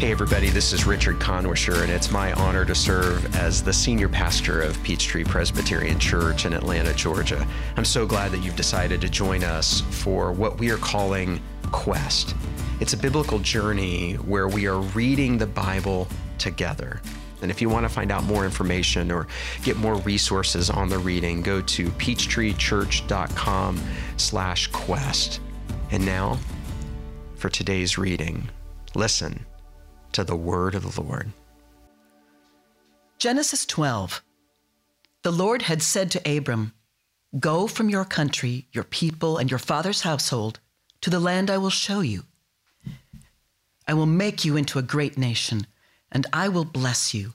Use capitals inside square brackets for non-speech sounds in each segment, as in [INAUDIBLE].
Hey, everybody, this is Richard Kannwischer, and it's my honor to serve as the senior pastor of Peachtree Presbyterian Church in Atlanta, Georgia. I'm so glad that you've decided to join us for what we are calling Quest. It's a biblical journey where we are reading the Bible together. And if you want to find out more information or get more resources on the reading, go to peachtreechurch.com slash quest. And now, for today's reading, listen to the word of the Lord. Genesis 12. The Lord had said to Abram, Go from your country, your people, and your father's household to the land I will show you. I will make you into a great nation, and I will bless you.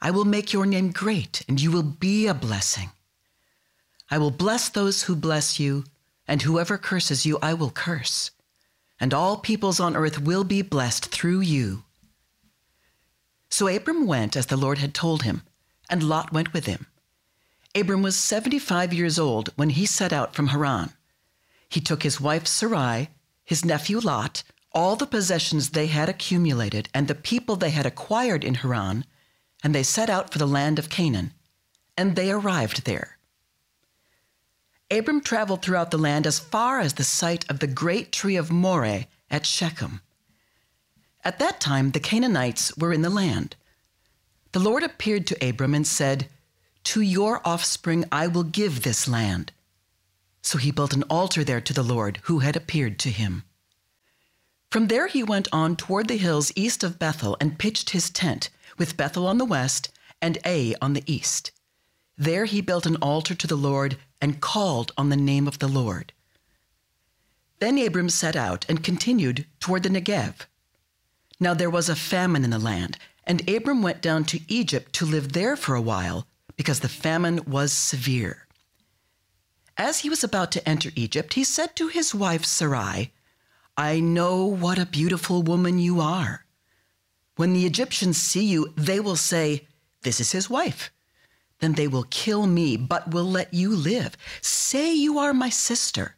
I will make your name great, and you will be a blessing. I will bless those who bless you, and whoever curses you, I will curse and all peoples on earth will be blessed through you. So Abram went as the Lord had told him, and Lot went with him. Abram was 75 years old when he set out from Haran. He took his wife Sarai, his nephew Lot, all the possessions they had accumulated, and the people they had acquired in Haran, and they set out for the land of Canaan. And they arrived there. Abram traveled throughout the land as far as the site of the great tree of Moreh at Shechem. At that time, the Canaanites were in the land. The Lord appeared to Abram and said, To your offspring I will give this land. So he built an altar there to the Lord who had appeared to him. From there he went on toward the hills east of Bethel and pitched his tent, with Bethel on the west and Ai on the east. There he built an altar to the Lord and called on the name of the Lord. Then Abram set out and continued toward the Negev. Now there was a famine in the land, and Abram went down to Egypt to live there for a while, because the famine was severe. As he was about to enter Egypt, he said to his wife Sarai, I know what a beautiful woman you are. When the Egyptians see you, they will say, This is his wife then they will kill me, but will let you live. Say you are my sister,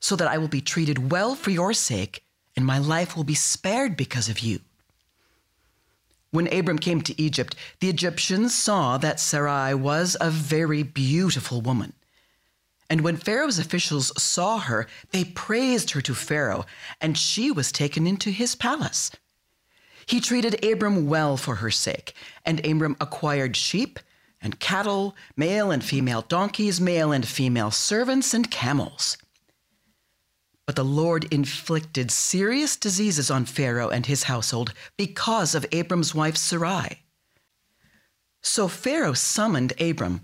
so that I will be treated well for your sake, and my life will be spared because of you. When Abram came to Egypt, the Egyptians saw that Sarai was a very beautiful woman. And when Pharaoh's officials saw her, they praised her to Pharaoh, and she was taken into his palace. He treated Abram well for her sake, and Abram acquired sheep and cattle, male and female donkeys, male and female servants, and camels. But the Lord inflicted serious diseases on Pharaoh and his household because of Abram's wife Sarai. So Pharaoh summoned Abram.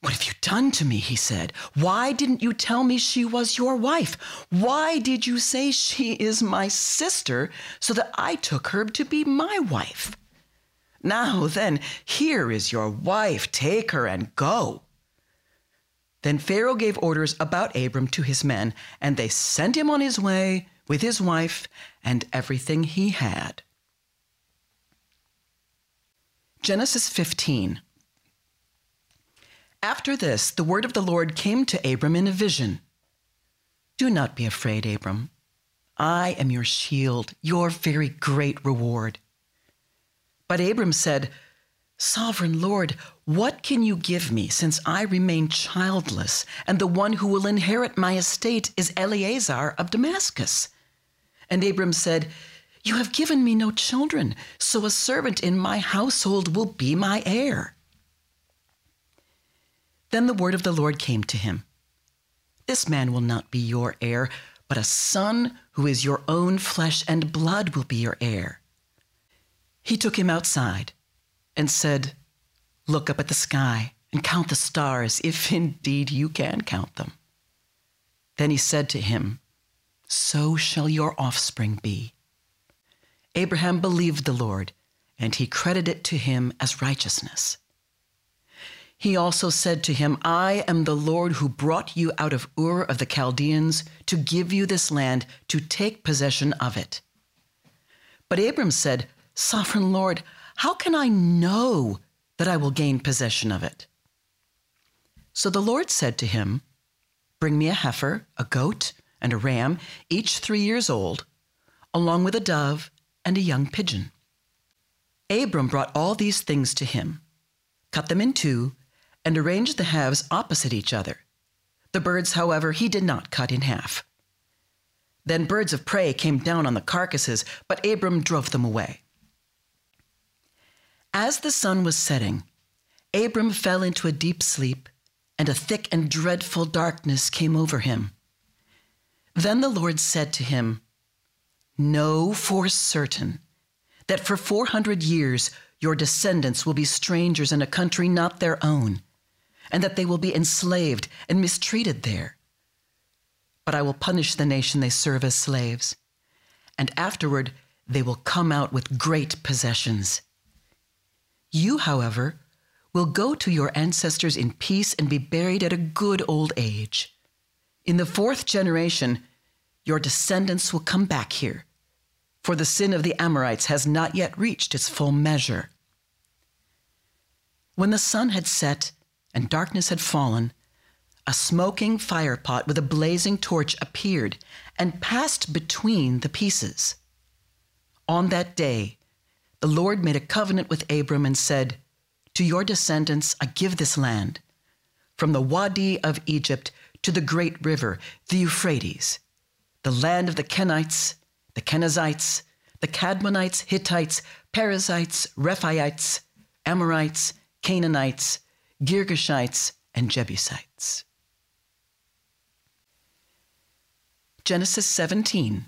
What have you done to me? He said. Why didn't you tell me she was your wife? Why did you say she is my sister so that I took her to be my wife? Now then, here is your wife. Take her and go. Then Pharaoh gave orders about Abram to his men, and they sent him on his way with his wife and everything he had. Genesis 15. After this, the word of the Lord came to Abram in a vision. Do not be afraid, Abram. I am your shield, your very great reward. But Abram said, Sovereign Lord, what can you give me since I remain childless, and the one who will inherit my estate is Eliezer of Damascus? And Abram said, You have given me no children, so a servant in my household will be my heir. Then the word of the Lord came to him This man will not be your heir, but a son who is your own flesh and blood will be your heir. He took him outside and said, Look up at the sky and count the stars, if [LAUGHS] indeed you can count them. Then he said to him, So shall your offspring be. Abraham believed the Lord, and he credited it to him as righteousness. He also said to him, I am the Lord who brought you out of Ur of the Chaldeans to give you this land to take possession of it. But Abram said, Sovereign Lord, how can I know that I will gain possession of it? So the Lord said to him, Bring me a heifer, a goat, and a ram, each three years old, along with a dove and a young pigeon. Abram brought all these things to him, cut them in two, and arranged the halves opposite each other. The birds, however, he did not cut in half. Then birds of prey came down on the carcasses, but Abram drove them away. As the sun was setting, Abram fell into a deep sleep, and a thick and dreadful darkness came over him. Then the Lord said to him, Know for certain that for 400 years your descendants will be strangers in a country not their own, and that they will be enslaved and mistreated there. But I will punish the nation they serve as slaves, and afterward they will come out with great possessions. You, however, will go to your ancestors in peace and be buried at a good old age. In the fourth generation, your descendants will come back here for the sin of the Amorites has not yet reached its full measure. When the sun had set and darkness had fallen, a smoking firepot with a blazing torch appeared and passed between the pieces. On that day, the Lord made a covenant with Abram and said, To your descendants I give this land, from the Wadi of Egypt to the great river, the Euphrates, the land of the Kenites the Kenizzites, the Kadmonites, Hittites, Perizzites, Rephaites, Amorites, Canaanites, Girgashites, and Jebusites. Genesis 17.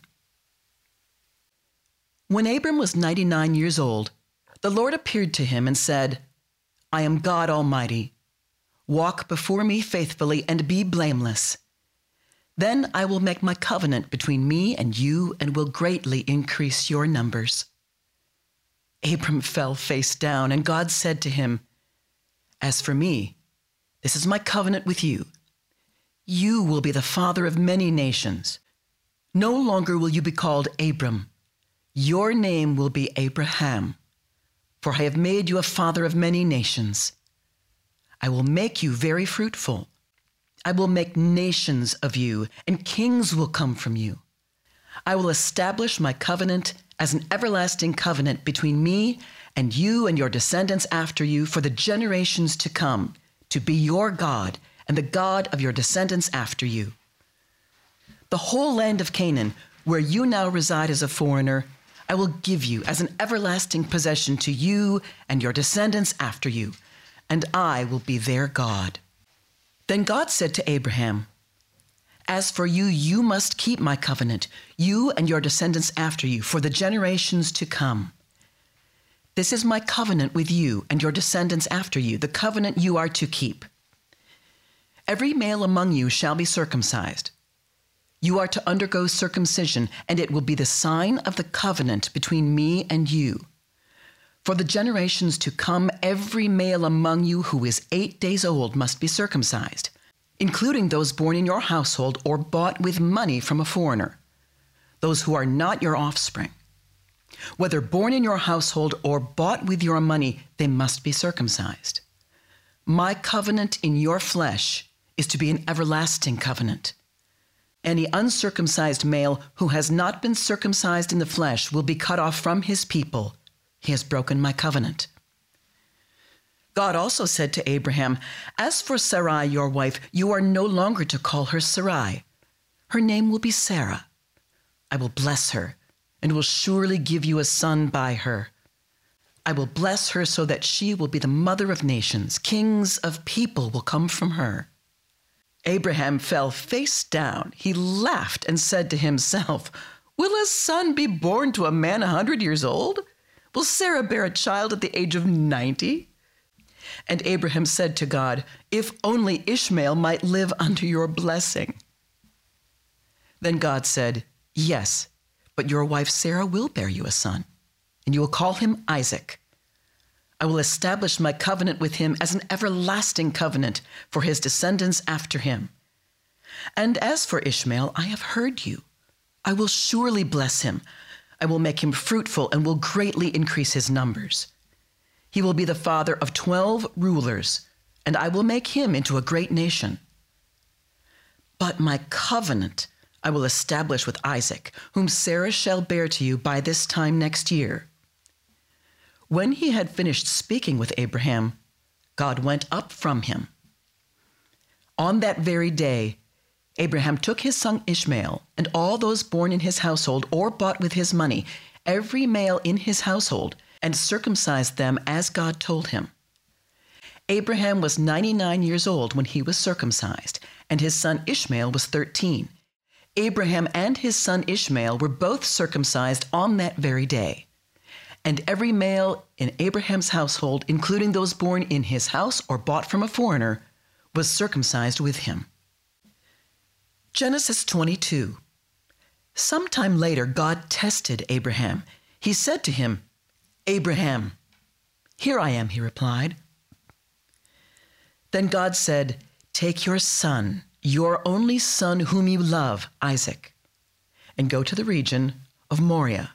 When Abram was 99 years old, the Lord appeared to him and said, I am God Almighty. Walk before me faithfully and be blameless. Then I will make my covenant between me and you and will greatly increase your numbers. Abram fell face down, and God said to him, As for me, this is my covenant with you. You will be the father of many nations. No longer will you be called Abram. Your name will be Abraham, for I have made you a father of many nations. I will make you very fruitful I will make nations of you, and kings will come from you. I will establish my covenant as an everlasting covenant between me and you and your descendants after you for the generations to come, to be your God and the God of your descendants after you. The whole land of Canaan, where you now reside as a foreigner, I will give you as an everlasting possession to you and your descendants after you, and I will be their God. Then God said to Abraham, As for you, you must keep my covenant, you and your descendants after you, for the generations to come. This is my covenant with you and your descendants after you, the covenant you are to keep. Every male among you shall be circumcised. You are to undergo circumcision, and it will be the sign of the covenant between me and you. For the generations to come, every male among you who is eight days old must be circumcised, including those born in your household or bought with money from a foreigner, those who are not your offspring. Whether born in your household or bought with your money, they must be circumcised. My covenant in your flesh is to be an everlasting covenant. Any uncircumcised male who has not been circumcised in the flesh will be cut off from his people he has broken my covenant. God also said to Abraham, As for Sarai, your wife, you are no longer to call her Sarai. Her name will be Sarah. I will bless her and will surely give you a son by her. I will bless her so that she will be the mother of nations. Kings of people will come from her. Abraham fell face down. He laughed and said to himself, Will a son be born to a man a hundred years old? Will Sarah bear a child at the age of 90? And Abraham said to God, If only Ishmael might live under your blessing. Then God said, Yes, but your wife Sarah will bear you a son, and you will call him Isaac. I will establish my covenant with him as an everlasting covenant for his descendants after him. And as for Ishmael, I have heard you. I will surely bless him. I will make him fruitful and will greatly increase his numbers. He will be the father of twelve rulers, and I will make him into a great nation. But my covenant I will establish with Isaac, whom Sarah shall bear to you by this time next year. When he had finished speaking with Abraham, God went up from him. On that very day, Abraham took his son Ishmael and all those born in his household or bought with his money, every male in his household, and circumcised them as God told him. Abraham was 99 years old when he was circumcised, and his son Ishmael was 13. Abraham and his son Ishmael were both circumcised on that very day. And every male in Abraham's household, including those born in his house or bought from a foreigner, was circumcised with him. Genesis 22. Sometime later, God tested Abraham. He said to him, Abraham, here I am, he replied. Then God said, Take your son, your only son whom you love, Isaac, and go to the region of Moriah.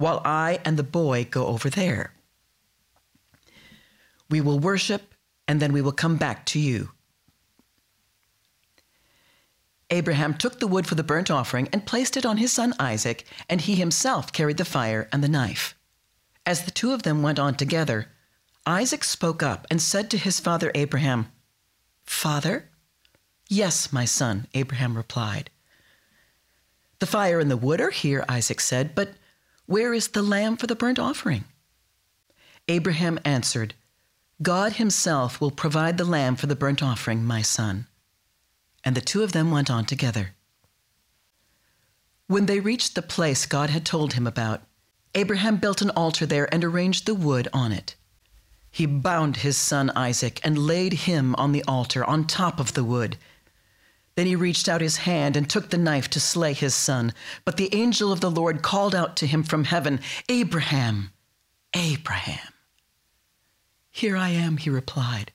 while I and the boy go over there. We will worship, and then we will come back to you. Abraham took the wood for the burnt offering and placed it on his son Isaac, and he himself carried the fire and the knife. As the two of them went on together, Isaac spoke up and said to his father Abraham, Father? Yes, my son, Abraham replied. The fire and the wood are here, Isaac said, but where is the lamb for the burnt offering? Abraham answered, God himself will provide the lamb for the burnt offering, my son. And the two of them went on together. When they reached the place God had told him about, Abraham built an altar there and arranged the wood on it. He bound his son Isaac and laid him on the altar on top of the wood. Then he reached out his hand and took the knife to slay his son. But the angel of the Lord called out to him from heaven, Abraham, Abraham. Here I am, he replied.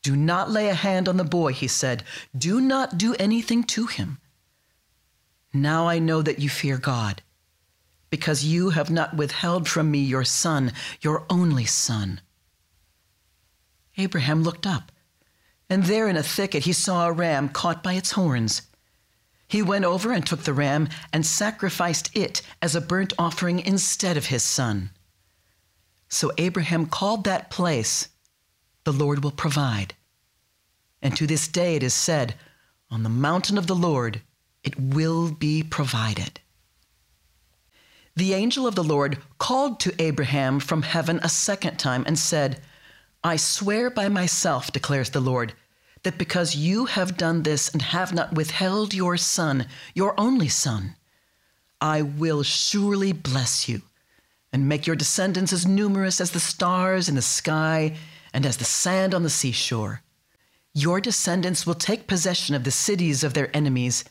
Do not lay a hand on the boy, he said. Do not do anything to him. Now I know that you fear God because you have not withheld from me your son, your only son. Abraham looked up, and there in a thicket he saw a ram caught by its horns. He went over and took the ram and sacrificed it as a burnt offering instead of his son. So Abraham called that place, The Lord will provide. And to this day it is said, On the mountain of the Lord it will be provided the angel of the Lord called to Abraham from heaven a second time and said, I swear by myself, declares the Lord, that because you have done this and have not withheld your son, your only son, I will surely bless you and make your descendants as numerous as the stars in the sky and as the sand on the seashore. Your descendants will take possession of the cities of their enemies,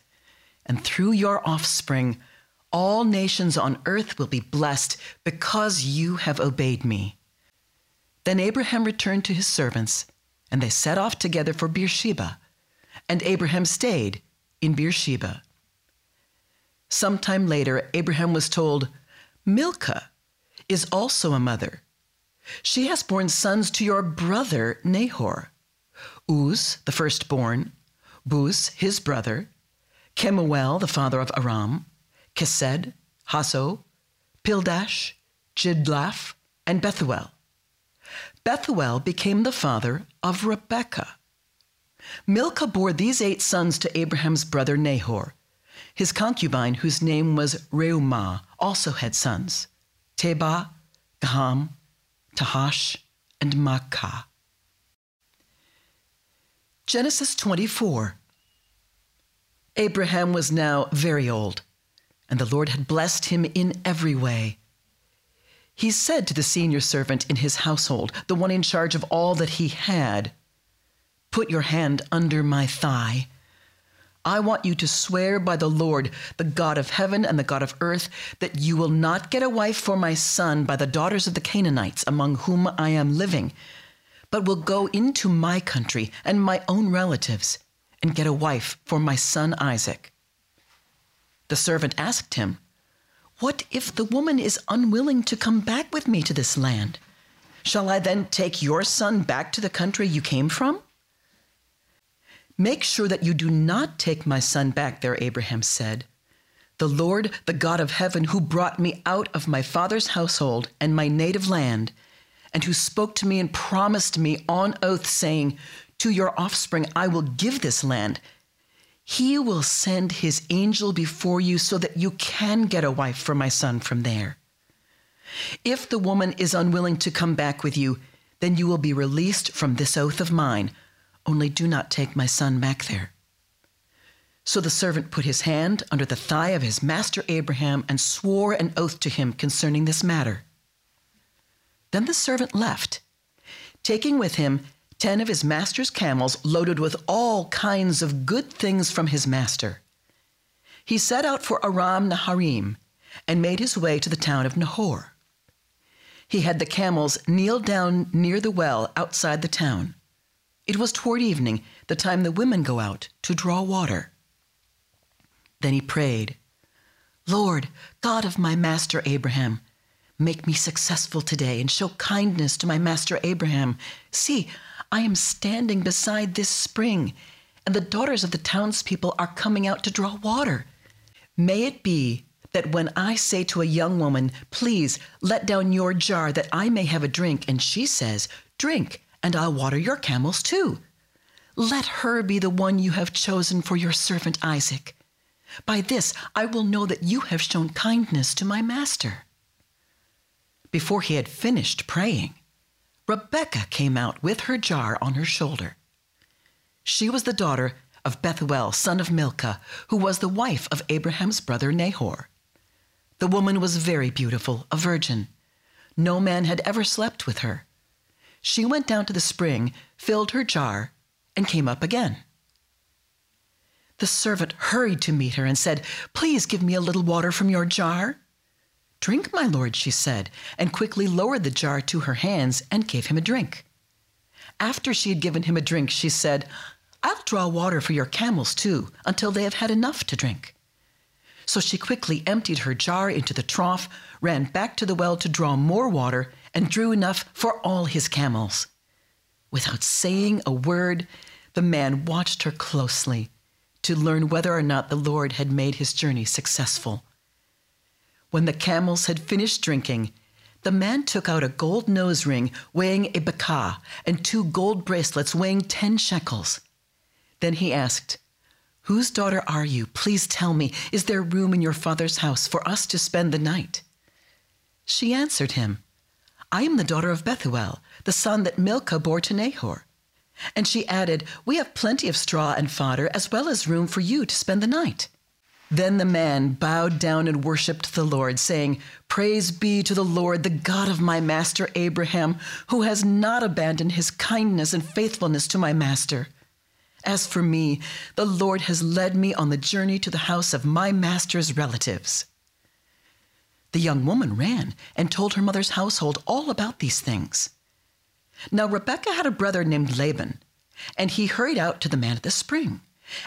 and through your offspring, all nations on earth will be blessed because you have obeyed me. Then Abraham returned to his servants, and they set off together for Beersheba, and Abraham stayed in Beersheba. Some time later, Abraham was told, Milcah is also a mother. She has borne sons to your brother Nahor, Uz, the firstborn, Buz, his brother, Kemuel, the father of Aram, Kesed, Hazo, Pildash, Jidlaph, and Bethuel. Bethuel became the father of Rebekah. Milcah bore these eight sons to Abraham's brother Nahor. His concubine, whose name was Reumah, also had sons Tebah, Gaham, Tahash, and Maakah. Genesis 24. Abraham was now very old and the Lord had blessed him in every way. He said to the senior servant in his household, the one in charge of all that he had, Put your hand under my thigh. I want you to swear by the Lord, the God of heaven and the God of earth, that you will not get a wife for my son by the daughters of the Canaanites among whom I am living, but will go into my country and my own relatives and get a wife for my son Isaac. The servant asked him, What if the woman is unwilling to come back with me to this land? Shall I then take your son back to the country you came from? Make sure that you do not take my son back there, Abraham said. The Lord, the God of heaven, who brought me out of my father's household and my native land, and who spoke to me and promised me on oath, saying, To your offspring I will give this land. He will send his angel before you so that you can get a wife for my son from there. If the woman is unwilling to come back with you, then you will be released from this oath of mine only do not take my son back there. So the servant put his hand under the thigh of his master Abraham and swore an oath to him concerning this matter. Then the servant left, taking with him ten of his master's camels loaded with all kinds of good things from his master. He set out for Aram Naharaim and made his way to the town of Nahor. He had the camels kneel down near the well outside the town. It was toward evening, the time the women go out to draw water. Then he prayed, Lord, God of my master Abraham, make me successful today and show kindness to my master Abraham. See, I am standing beside this spring, and the daughters of the townspeople are coming out to draw water. May it be that when I say to a young woman, Please let down your jar that I may have a drink, and she says, Drink, and I'll water your camels too. Let her be the one you have chosen for your servant Isaac. By this I will know that you have shown kindness to my master. Before he had finished praying, Rebekah came out with her jar on her shoulder. She was the daughter of Bethuel, son of Milcah, who was the wife of Abraham's brother Nahor. The woman was very beautiful, a virgin. No man had ever slept with her she went down to the spring, filled her jar, and came up again. The servant hurried to meet her and said, Please give me a little water from your jar. Drink, my lord, she said, and quickly lowered the jar to her hands and gave him a drink. After she had given him a drink, she said, I'll draw water for your camels too, until they have had enough to drink. So she quickly emptied her jar into the trough, ran back to the well to draw more water, and drew enough for all his camels. Without saying a word, the man watched her closely to learn whether or not the Lord had made his journey successful. When the camels had finished drinking, the man took out a gold nose ring weighing a bekah and two gold bracelets weighing ten shekels. Then he asked, Whose daughter are you? Please tell me, is there room in your father's house for us to spend the night? She answered him, I am the daughter of Bethuel, the son that Milcah bore to Nahor. And she added, We have plenty of straw and fodder, as well as room for you to spend the night. Then the man bowed down and worshipped the Lord, saying, Praise be to the Lord, the God of my master Abraham, who has not abandoned his kindness and faithfulness to my master. As for me, the Lord has led me on the journey to the house of my master's relatives. The young woman ran and told her mother's household all about these things. Now Rebekah had a brother named Laban, and he hurried out to the man at the spring.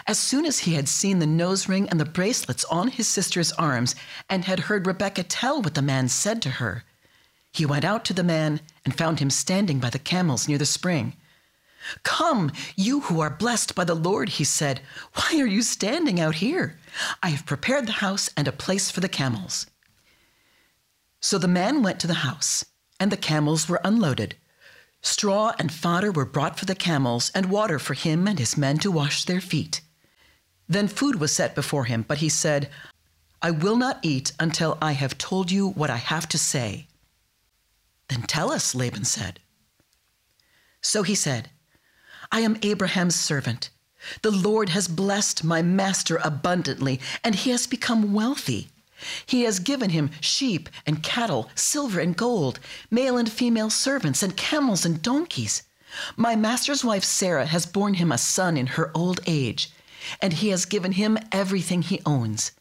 As soon as he had seen the nose ring and the bracelets on his sister's arms, and had heard Rebekah tell what the man said to her, he went out to the man and found him standing by the camels near the spring. Come, you who are blessed by the Lord, he said. Why are you standing out here? I have prepared the house and a place for the camels. So the man went to the house, and the camels were unloaded. Straw and fodder were brought for the camels, and water for him and his men to wash their feet. Then food was set before him, but he said, I will not eat until I have told you what I have to say. Then tell us, Laban said. So he said, I am Abraham's servant. The Lord has blessed my master abundantly, and he has become wealthy. He has given him sheep and cattle, silver and gold, male and female servants, and camels and donkeys. My master's wife Sarah has borne him a son in her old age. and he has given him everything he owns.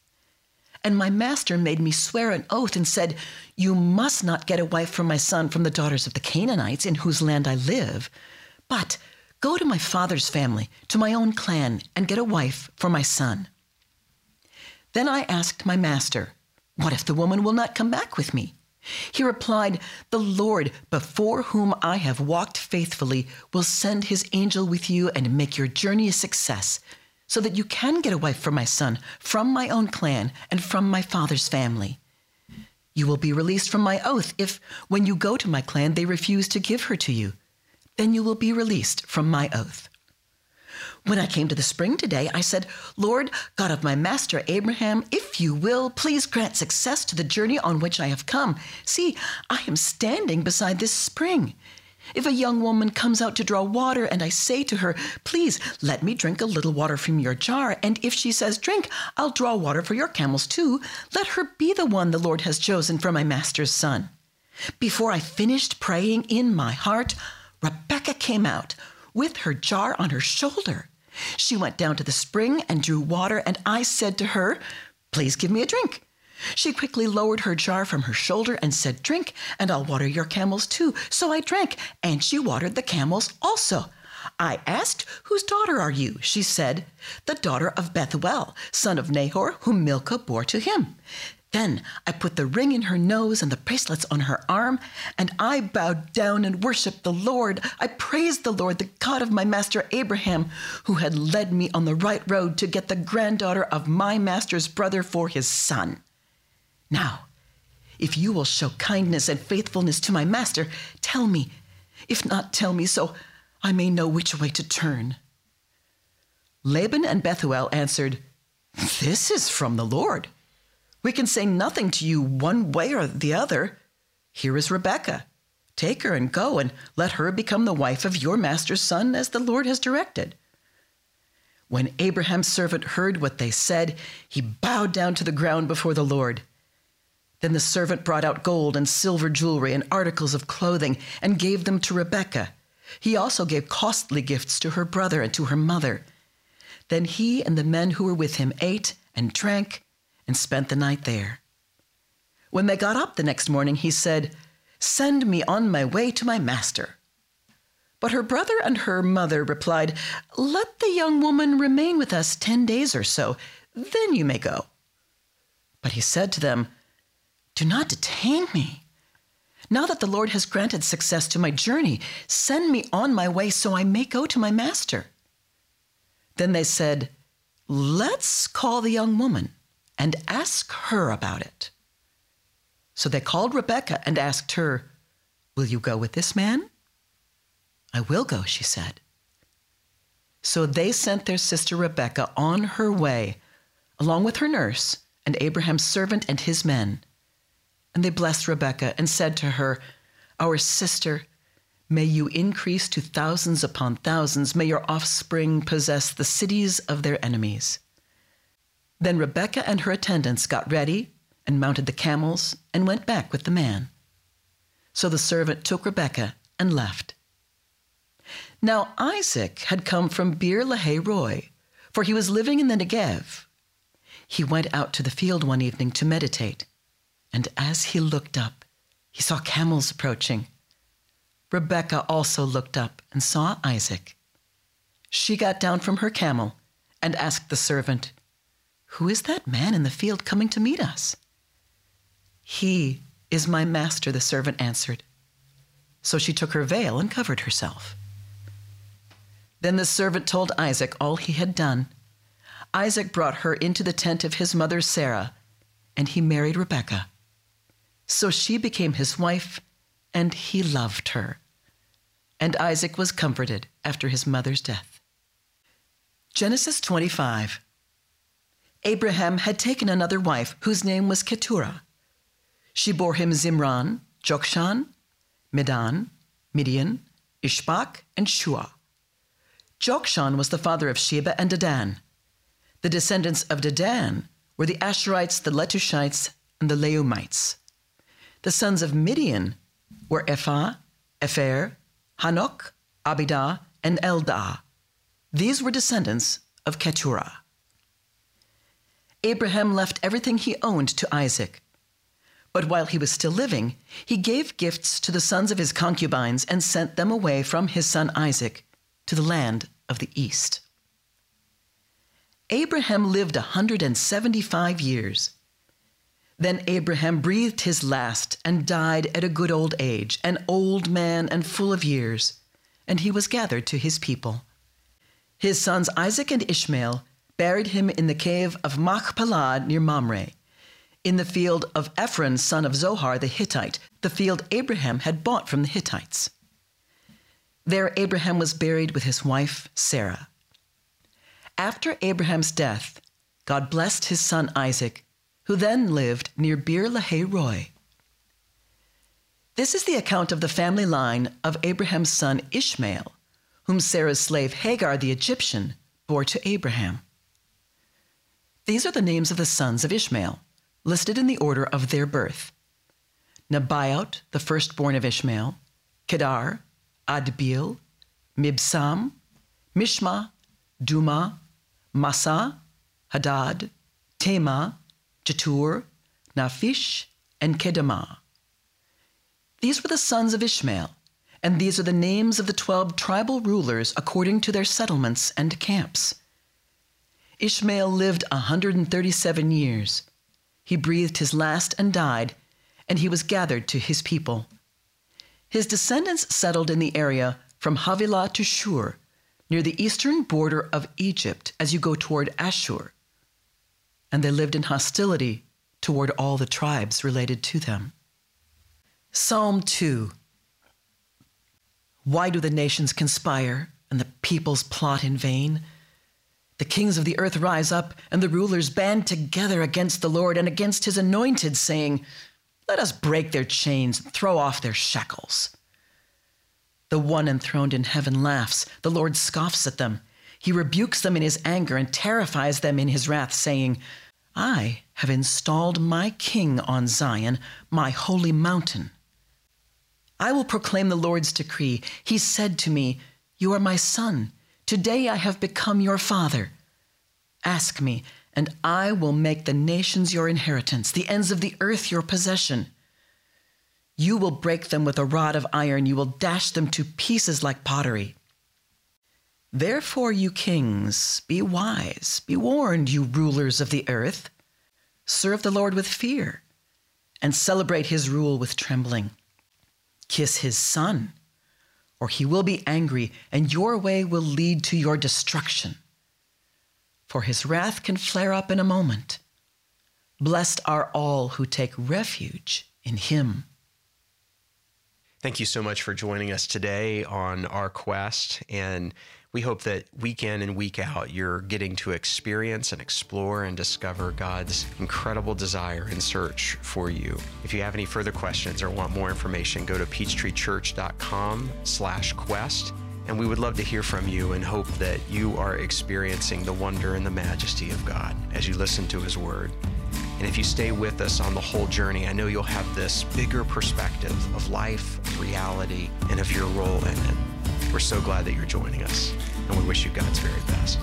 And my master made me swear an oath and said, You must not get a wife for my son from the daughters of the Canaanites in whose land I live, but go to my father's family, to my own clan, and get a wife for my son. Then I asked my master, What if the woman will not come back with me? He replied, The Lord, before whom I have walked faithfully, will send his angel with you and make your journey a success so that you can get a wife for my son from my own clan and from my father's family. You will be released from my oath if, when you go to my clan, they refuse to give her to you. Then you will be released from my oath. When I came to the spring today, I said, Lord, God of my master Abraham, if you will, please grant success to the journey on which I have come. See, I am standing beside this spring. If a young woman comes out to draw water and I say to her, Please let me drink a little water from your jar, and if she says, Drink, I'll draw water for your camels too, let her be the one the Lord has chosen for my master's son. Before I finished praying in my heart, Rebekah came out with her jar on her shoulder. She went down to the spring and drew water, and I said to her, Please give me a drink. She quickly lowered her jar from her shoulder and said, Drink, and I'll water your camels too. So I drank, and she watered the camels also. I asked, Whose daughter are you? She said, The daughter of Bethuel, son of Nahor, whom Milcah bore to him. Then I put the ring in her nose and the bracelets on her arm, and I bowed down and worshiped the Lord. I praised the Lord, the God of my master Abraham, who had led me on the right road to get the granddaughter of my master's brother for his son. Now, if you will show kindness and faithfulness to my master, tell me. If not, tell me so I may know which way to turn. Laban and Bethuel answered, This is from the Lord. We can say nothing to you one way or the other. Here is Rebekah. Take her and go, and let her become the wife of your master's son, as the Lord has directed. When Abraham's servant heard what they said, he bowed down to the ground before the Lord. Then the servant brought out gold and silver jewelry and articles of clothing and gave them to Rebekah. He also gave costly gifts to her brother and to her mother. Then he and the men who were with him ate and drank and spent the night there. When they got up the next morning, he said, Send me on my way to my master. But her brother and her mother replied, Let the young woman remain with us ten days or so, then you may go. But he said to them, do not detain me. Now that the Lord has granted success to my journey, send me on my way so I may go to my master. Then they said, Let's call the young woman and ask her about it. So they called Rebekah and asked her, Will you go with this man? I will go, she said. So they sent their sister Rebekah on her way, along with her nurse and Abraham's servant and his men. And they blessed Rebekah and said to her, Our sister, may you increase to thousands upon thousands. May your offspring possess the cities of their enemies. Then Rebekah and her attendants got ready and mounted the camels and went back with the man. So the servant took Rebekah and left. Now Isaac had come from Beer Lahai Roi, for he was living in the Negev. He went out to the field one evening to meditate and as he looked up, he saw camels approaching. Rebekah also looked up and saw Isaac. She got down from her camel and asked the servant, Who is that man in the field coming to meet us? He is my master, the servant answered. So she took her veil and covered herself. Then the servant told Isaac all he had done. Isaac brought her into the tent of his mother Sarah, and he married Rebekah. So she became his wife, and he loved her. And Isaac was comforted after his mother's death. Genesis 25. Abraham had taken another wife whose name was Keturah. She bore him Zimran, Jokshan, Medan, Midian, Ishbak, and Shua. Jokshan was the father of Sheba and Dedan. The descendants of Dedan were the Ashurites, the Letushites, and the Leumites. The sons of Midian were Ephah, Epher, Hanok, Abidah, and Eldah. These were descendants of Keturah. Abraham left everything he owned to Isaac. But while he was still living, he gave gifts to the sons of his concubines and sent them away from his son Isaac to the land of the east. Abraham lived a 175 years. Then Abraham breathed his last and died at a good old age, an old man and full of years, and he was gathered to his people. His sons Isaac and Ishmael buried him in the cave of Machpelah near Mamre, in the field of Ephron, son of Zohar the Hittite, the field Abraham had bought from the Hittites. There, Abraham was buried with his wife, Sarah. After Abraham's death, God blessed his son Isaac, who then lived near Beer Lahai Roi. This is the account of the family line of Abraham's son Ishmael, whom Sarah's slave Hagar the Egyptian bore to Abraham. These are the names of the sons of Ishmael, listed in the order of their birth Nebaioth, the firstborn of Ishmael, Kedar, Adbeel, Mibsam, Mishma, Dumah, Massa, Hadad, Tema, Jetur, Naphish, and Kedemah. These were the sons of Ishmael, and these are the names of the twelve tribal rulers according to their settlements and camps. Ishmael lived a 137 years. He breathed his last and died, and he was gathered to his people. His descendants settled in the area from Havilah to Shur, near the eastern border of Egypt as you go toward Asshur. And they lived in hostility toward all the tribes related to them. Psalm 2 Why do the nations conspire and the peoples plot in vain? The kings of the earth rise up, and the rulers band together against the Lord and against his anointed, saying, Let us break their chains and throw off their shackles. The one enthroned in heaven laughs. The Lord scoffs at them. He rebukes them in his anger and terrifies them in his wrath, saying, I have installed my king on Zion, my holy mountain. I will proclaim the Lord's decree. He said to me, You are my son. Today I have become your father. Ask me, and I will make the nations your inheritance, the ends of the earth your possession. You will break them with a rod of iron, you will dash them to pieces like pottery. Therefore, you kings, be wise, be warned, you rulers of the earth. Serve the Lord with fear, and celebrate his rule with trembling. Kiss his son or he will be angry, and your way will lead to your destruction. For his wrath can flare up in a moment. Blessed are all who take refuge in him. Thank you so much for joining us today on our quest. And we hope that week in and week out, you're getting to experience and explore and discover God's incredible desire and search for you. If you have any further questions or want more information, go to peachtreechurch.com slash quest. And we would love to hear from you and hope that you are experiencing the wonder and the majesty of God as you listen to his word. And if you stay with us on the whole journey, I know you'll have this bigger perspective of life, reality, and of your role in it. We're so glad that you're joining us, and we wish you God's very best.